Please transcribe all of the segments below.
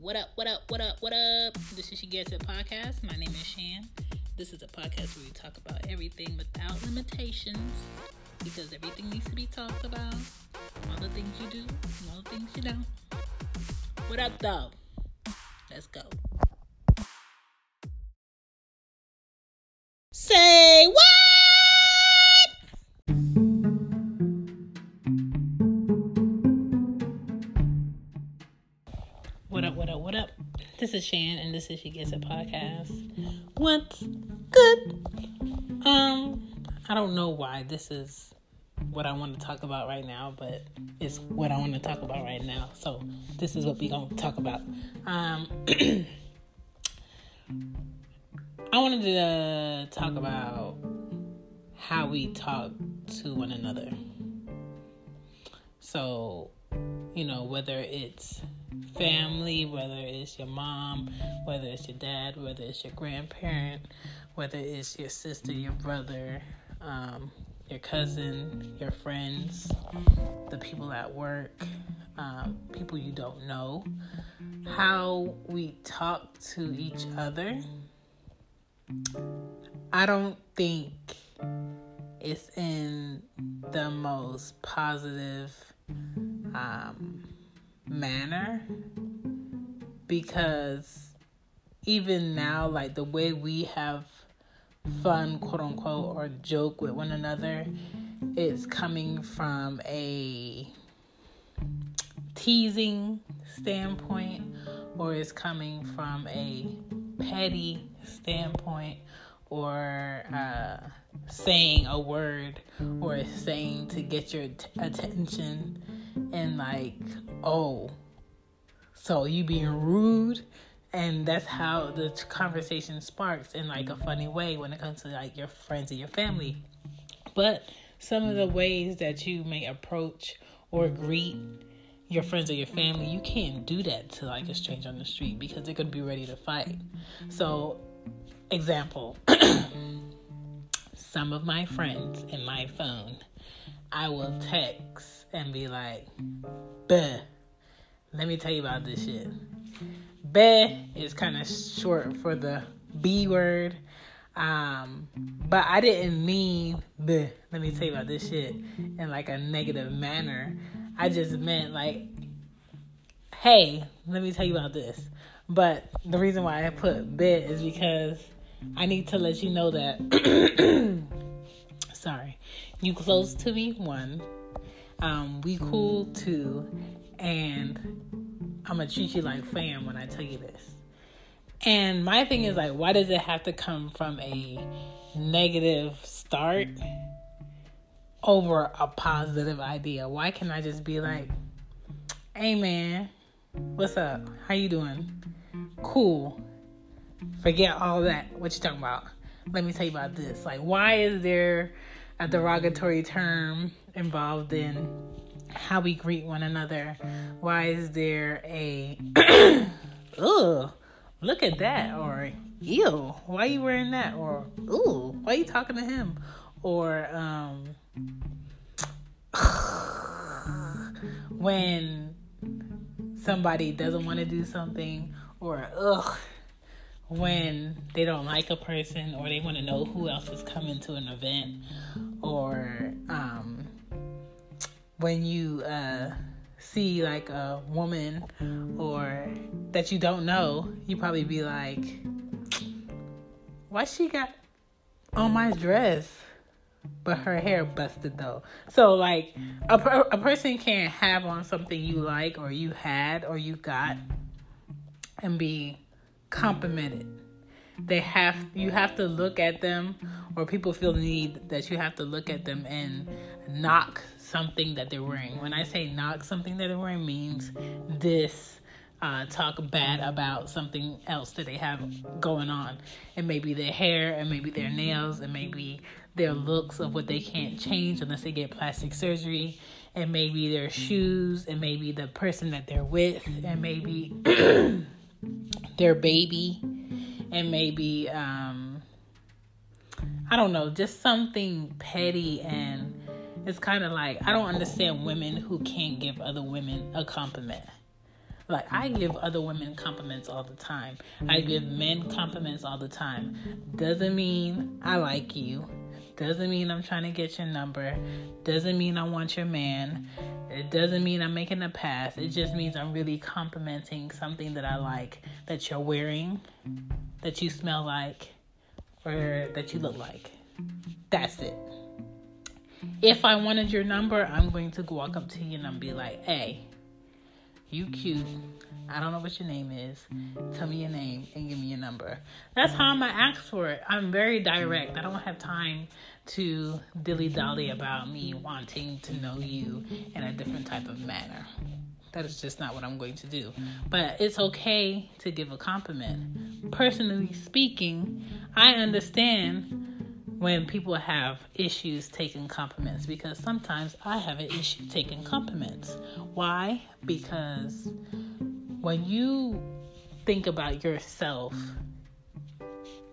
What up, what up, what up, what up? This is She Gets It podcast. My name is Shan. This is a podcast where we talk about everything without limitations because everything needs to be talked about. All the things you do, all the things you don't. What up, though? Let's go. Say what? This is Shan, and this is She Gets It Podcast. What's good? Um, I don't know why this is what I want to talk about right now, but it's what I want to talk about right now. So this is what we're gonna talk about. Um, I wanted to uh, talk about how we talk to one another. So, you know, whether it's family, whether it's your mom, whether it's your dad, whether it's your grandparent, whether it's your sister, your brother, um, your cousin, your friends, the people at work, um, people you don't know, how we talk to each other. I don't think it's in the most positive um, manner because even now, like the way we have fun, quote unquote, or joke with one another, is coming from a teasing standpoint or is coming from a petty standpoint or uh, saying a word or saying to get your t- attention and like oh so you being rude and that's how the conversation sparks in like a funny way when it comes to like your friends and your family. But some of the ways that you may approach or greet your friends or your family you can't do that to like a stranger on the street because they're going to be ready to fight. So example some of my friends in my phone i will text and be like Buh, let me tell you about this shit. Be is kind of short for the b word. Um but i didn't mean Buh, let me tell you about this shit in like a negative manner. I just meant like hey let me tell you about this. But the reason why i put bit is because I need to let you know that. sorry, you close to me. One, um, we cool. Two, and I'm gonna treat you like fam when I tell you this. And my thing is like, why does it have to come from a negative start over a positive idea? Why can't I just be like, hey man, what's up? How you doing? Cool Forget all that. What you talking about? Let me tell you about this. Like, why is there a derogatory term involved in how we greet one another? Why is there a ugh, look at that or ew, why are you wearing that? Or ooh, why are you talking to him? Or um when somebody doesn't want to do something or ugh when they don't like a person or they want to know who else is coming to an event or um, when you uh, see like a woman or that you don't know you probably be like why she got on my dress? But her hair busted though. So like a, a person can't have on something you like or you had or you got and be complimented. They have you have to look at them or people feel the need that you have to look at them and knock something that they're wearing. When I say knock something that they're wearing means this uh, talk bad about something else that they have going on. It may be their hair, it may be their nails, it may be their looks of what they can't change unless they get plastic surgery. It may be their shoes, it may be the person that they're with, it may be their baby and maybe um I don't know, just something petty and it's kind of like I don't understand women who can't give other women a compliment. Like I give other women compliments all the time. I give men compliments all the time. Doesn't mean I like you. Doesn't mean I'm trying to get your number. Doesn't mean I want your man. It doesn't mean I'm making a pass. It just means I'm really complimenting something that I like that you're wearing, that you smell like, or that you look like. That's it. If I wanted your number, I'm going to walk up to you and I'm be like, hey, you cute. I don't know what your name is. Tell me your name and give me your number. That's how I'm gonna ask for it. I'm very direct. I don't have time to dilly dally about me wanting to know you in a different type of manner. That is just not what I'm going to do. But it's okay to give a compliment. Personally speaking, I understand when people have issues taking compliments because sometimes I have an issue taking compliments. Why? Because when you think about yourself,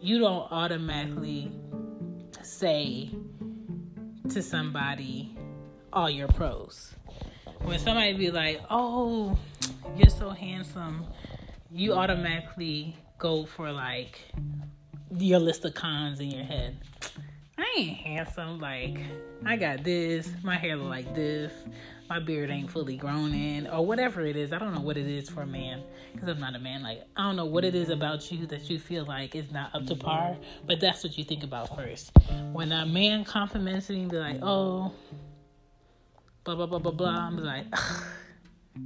you don't automatically say to somebody all your pros. When somebody be like, "Oh, you're so handsome," you automatically go for like your list of cons in your head. I ain't handsome. Like, I got this. My hair look like this. My beard ain't fully grown in, or whatever it is. I don't know what it is for a man, because I'm not a man. Like, I don't know what it is about you that you feel like is not up to par, but that's what you think about first. When a man compliments me, be like, oh, blah, blah, blah, blah, blah, I'm like,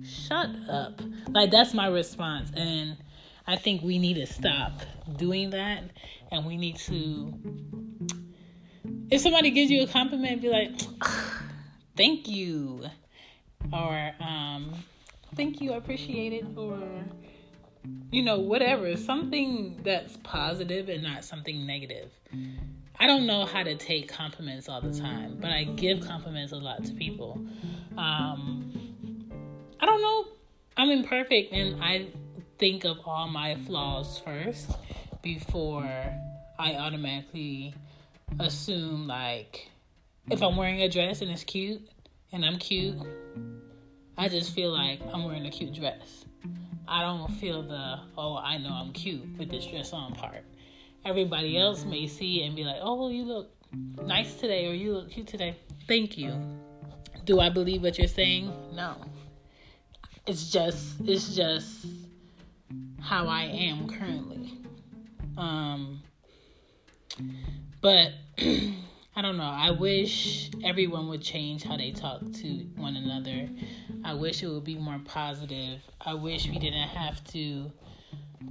shut up. Like, that's my response. And I think we need to stop doing that, and we need to if somebody gives you a compliment, be like, thank you. Or, um, thank you, I appreciate it. Or, you know, whatever. Something that's positive and not something negative. I don't know how to take compliments all the time, but I give compliments a lot to people. Um, I don't know. I'm imperfect and I think of all my flaws first before I automatically assume like if I'm wearing a dress and it's cute and I'm cute, I just feel like I'm wearing a cute dress. I don't feel the oh I know I'm cute with this dress on part. Everybody else may see and be like, oh you look nice today or you look cute today. Thank you. Do I believe what you're saying? No. It's just it's just how I am currently. Um but I don't know. I wish everyone would change how they talk to one another. I wish it would be more positive. I wish we didn't have to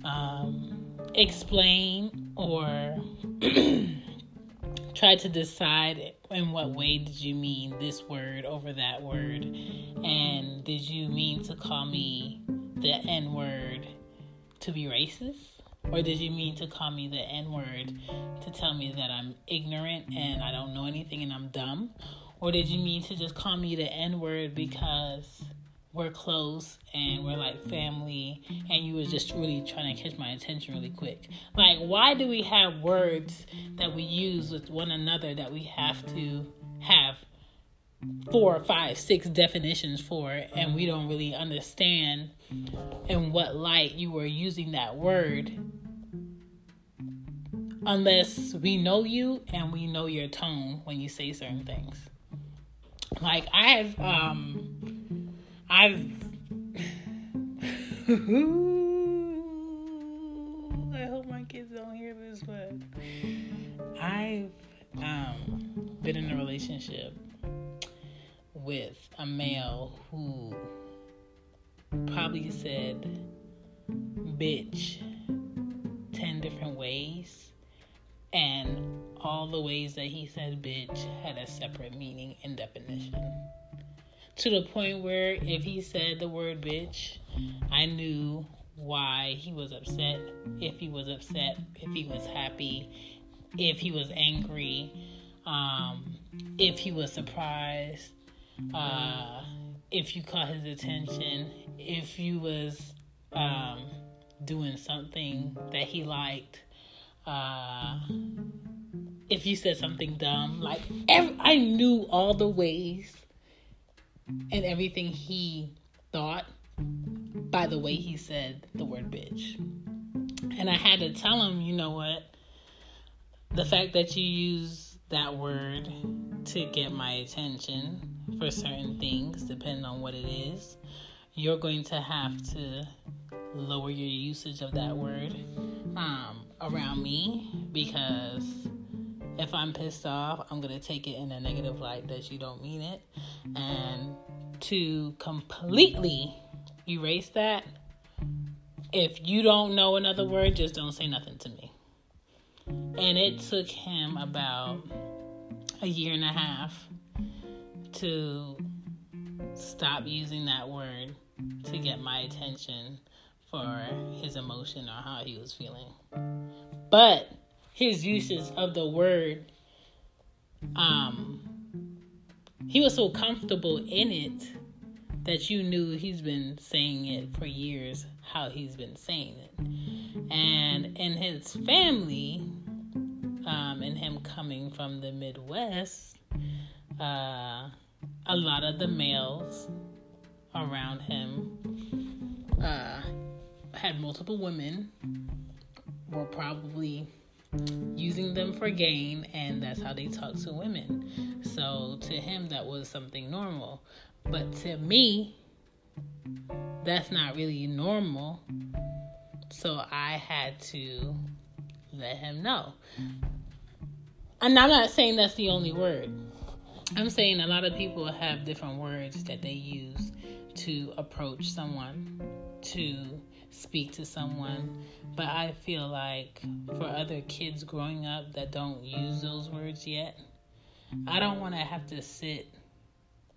um, explain or try to decide in what way did you mean this word over that word and did you mean to call me the n word to be racist or did you mean to call me the N word to tell me that I'm ignorant and I don't know anything and I'm dumb? Or did you mean to just call me the N word because we're close and we're like family and you was just really trying to catch my attention really quick? Like, why do we have words that we use with one another that we have to have four, five, six definitions for and we don't really understand in what light you were using that word unless we know you and we know your tone when you say certain things. Like I've um I've I hope my kids don't hear this, but I've um been in a relationship with a male who probably said bitch and all the ways that he said bitch had a separate meaning and definition. To the point where if he said the word bitch i knew why he was upset if he was upset if he was happy if he was angry um, if he was surprised uh, if you caught his attention, if you was um, doing something that he liked, uh, if you said something dumb, like every, I knew all the ways and everything he thought, by the way he said the word bitch. And I had to tell him, you know what? The fact that you use that word to get my attention for certain things, depending on what it is, you're going to have to lower your usage of that word um, around me because if I'm pissed off, I'm going to take it in a negative light that you don't mean it. And to completely erase that, if you don't know another word, just don't say nothing to me. And it took him about a year and a half to stop using that word to get my attention for his emotion or how he was feeling. But his uses of the word, um, he was so comfortable in it that you knew he's been saying it for years, how he's been saying it. And in his family, um, and him coming from the Midwest, uh, a lot of the males around him uh, had multiple women, were probably using them for gain, and that's how they talk to women. So to him, that was something normal. But to me, that's not really normal. So I had to let him know. And I'm not saying that's the only word. I'm saying a lot of people have different words that they use to approach someone, to speak to someone. But I feel like for other kids growing up that don't use those words yet, I don't want to have to sit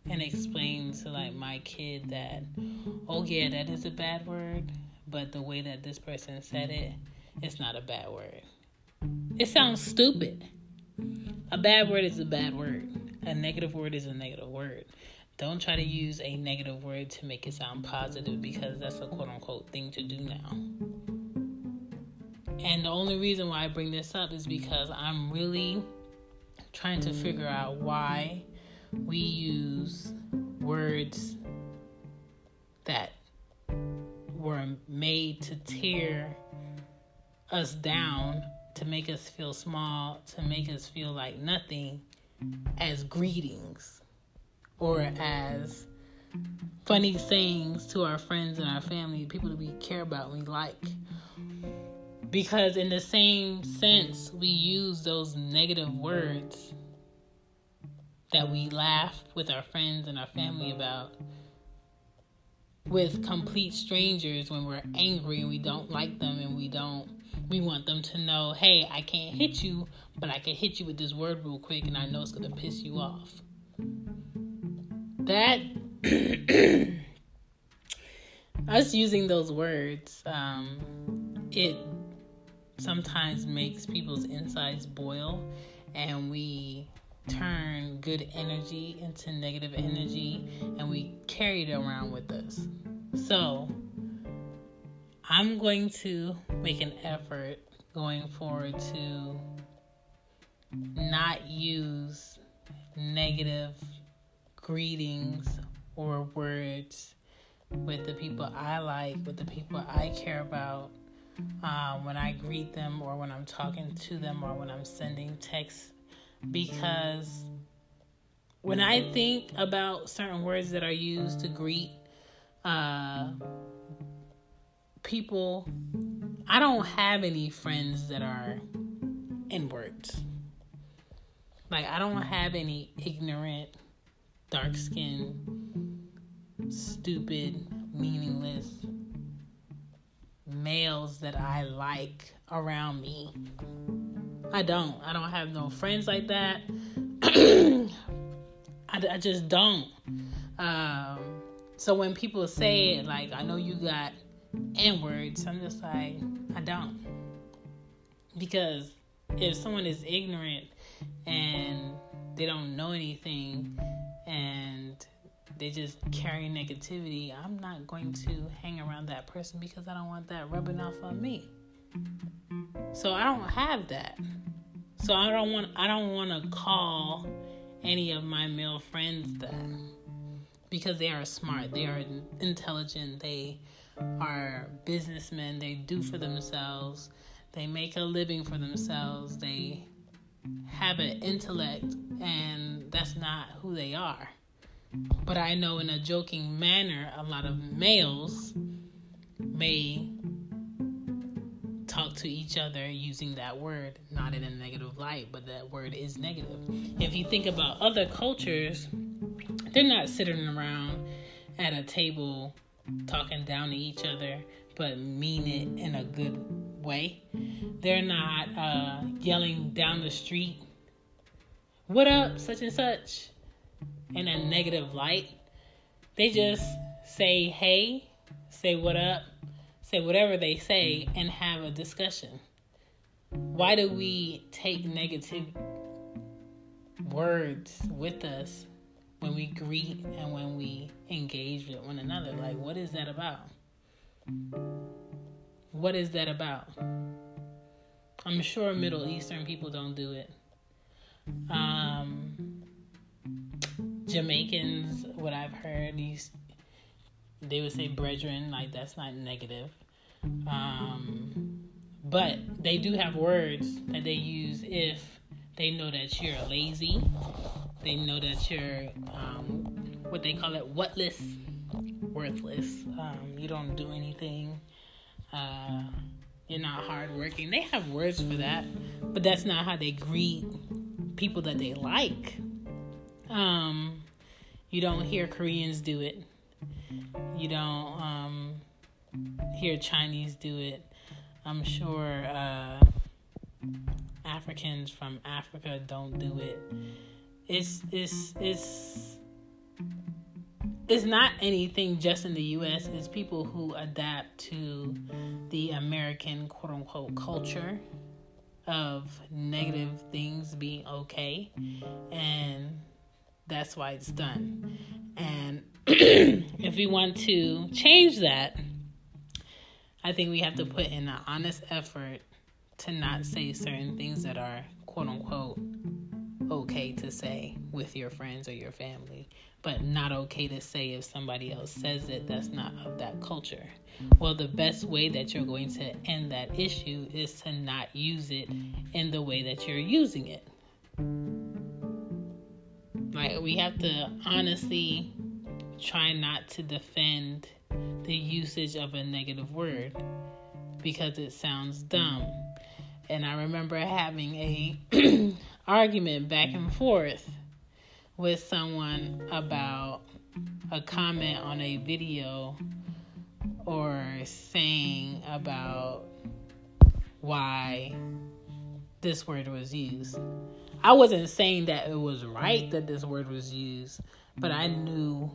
and explain to like my kid that, oh yeah, that is a bad word, but the way that this person said it, it's not a bad word. It sounds stupid. A bad word is a bad word. A negative word is a negative word. Don't try to use a negative word to make it sound positive because that's a quote unquote thing to do now. And the only reason why I bring this up is because I'm really trying to figure out why we use words that were made to tear us down, to make us feel small, to make us feel like nothing as greetings or as funny sayings to our friends and our family, people that we care about we like. Because, in the same sense, we use those negative words that we laugh with our friends and our family about with complete strangers when we're angry and we don't like them and we don't we want them to know hey i can't hit you but i can hit you with this word real quick and i know it's going to piss you off that us using those words um, it sometimes makes people's insides boil and we turn good energy into negative energy and we carry it around with us. So, I'm going to make an effort going forward to not use negative greetings or words with the people I like, with the people I care about, uh, when I greet them or when I'm talking to them or when I'm sending texts because when I think about certain words that are used to greet uh, people, I don't have any friends that are in words. Like, I don't have any ignorant, dark skinned, stupid, meaningless males that I like around me. I don't. I don't have no friends like that. I, I, just don't. Um, so when people say it, like, I know you got N words, I'm just like, I don't. Because if someone is ignorant and they don't know anything and they just carry negativity, I'm not going to hang around that person because I don't want that rubbing off on me. So I don't have that. So I don't want I don't want to call any of my male friends that because they are smart, they are intelligent, they are businessmen. They do for themselves. They make a living for themselves. They have an intellect, and that's not who they are. But I know in a joking manner, a lot of males may talk to each other using that word, not in a negative light, but that word is negative. If you think about other cultures, they're not sitting around at a table talking down to each other, but mean it in a good way. They're not uh, yelling down the street, What up, such and such, in a negative light. They just say, Hey, say what up, say whatever they say, and have a discussion. Why do we take negative words with us when we greet and when we engage with one another. Like, what is that about? What is that about? I'm sure Middle Eastern people don't do it. Um, Jamaicans, what I've heard, these they would say brethren, like that's not negative. Um, but they do have words that they use if they know that you're lazy they know that you're um, what they call it whatless, worthless. Um, you don't do anything. Uh, you're not hardworking. They have words for that, but that's not how they greet people that they like. Um, you don't hear Koreans do it. You don't um, hear Chinese do it. I'm sure uh, Africans from Africa don't do it it's it's it's it's not anything just in the US, it's people who adapt to the American quote unquote culture of negative things being okay and that's why it's done. And if we want to change that, I think we have to put in an honest effort to not say certain things that are quote unquote okay to say with your friends or your family, but not okay to say if somebody else says it that's not of that culture. Well, the best way that you're going to end that issue is to not use it in the way that you're using it. Like, we have to honestly try not to defend the usage of a negative word because it sounds dumb. And I remember having a argument back and forth with someone about a comment on a video or saying about why this word was used. I wasn't saying that it was right that this word was used, but I knew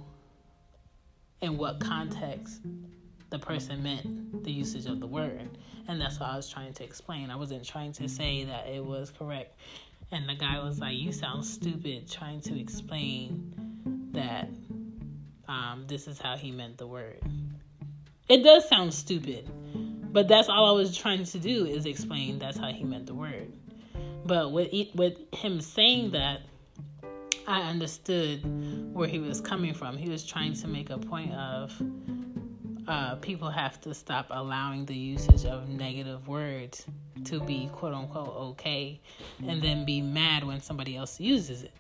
in what context the person meant the usage of the word. And that's what I was trying to explain. I wasn't trying to say that it was correct and the guy was like, You sound stupid trying to explain that um, this is how he meant the word. It does sound stupid, but that's all I was trying to do is explain that's how he meant the word. But with, with him saying that, I understood where he was coming from. He was trying to make a point of uh, people have to stop allowing the usage of negative words to be quote unquote okay and then be mad when somebody else uses it.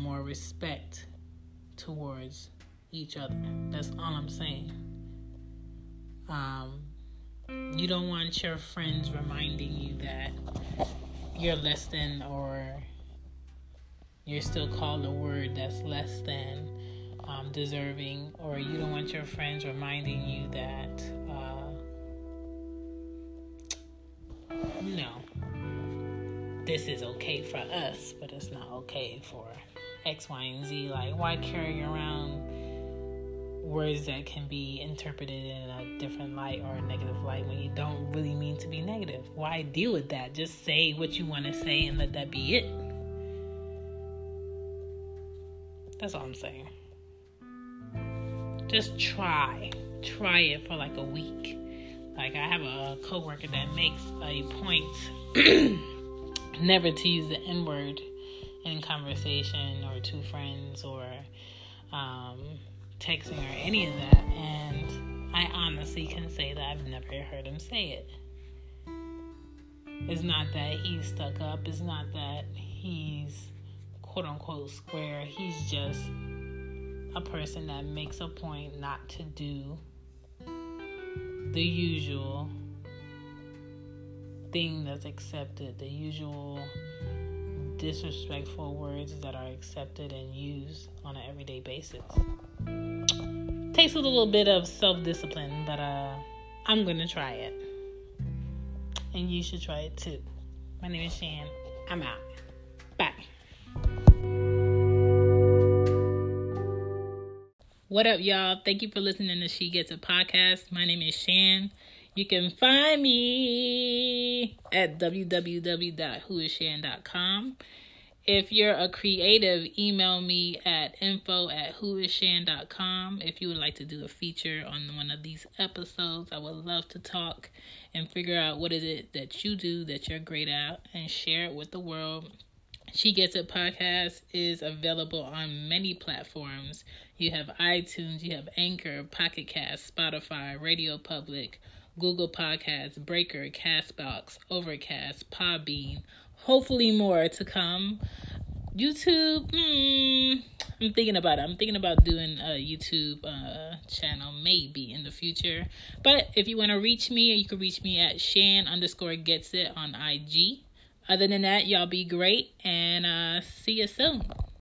More respect towards each other. That's all I'm saying. Um, you don't want your friends reminding you that you're less than or you're still called a word that's less than um, deserving, or you don't want your friends reminding you that, uh, no, this is okay for us, but it's not okay for X, Y, and Z. Like, why carry around words that can be interpreted in a different light or a negative light when you don't really mean to be negative. Why deal with that? Just say what you want to say and let that be it. That's all I'm saying. Just try. Try it for like a week. Like I have a coworker that makes a point never to use the N word in conversation to friends or um, texting or any of that. And I honestly can say that I've never heard him say it. It's not that he's stuck up, it's not that he's quote unquote square. He's just a person that makes a point not to do the usual thing that's accepted, the usual disrespectful words that are accepted and used on an everyday basis. Takes a little bit of self discipline, but uh, I'm gonna try it. And you should try it too. My name is Shan. I'm out. Bye. What up, y'all? Thank you for listening to She Gets It podcast. My name is Shan. You can find me at www.whoisshan.com. If you're a creative, email me at info at whoisshan.com. If you would like to do a feature on one of these episodes, I would love to talk and figure out what is it that you do that you're great at and share it with the world. She Gets It podcast is available on many platforms. You have iTunes, you have Anchor, Pocket Cast, Spotify, Radio Public, Google Podcasts, Breaker, Castbox, Overcast, Podbean. Hopefully, more to come. YouTube, hmm, I'm thinking about it. I'm thinking about doing a YouTube uh, channel maybe in the future. But if you want to reach me, you can reach me at Shan underscore gets it on IG. Other than that, y'all be great and uh, see you soon.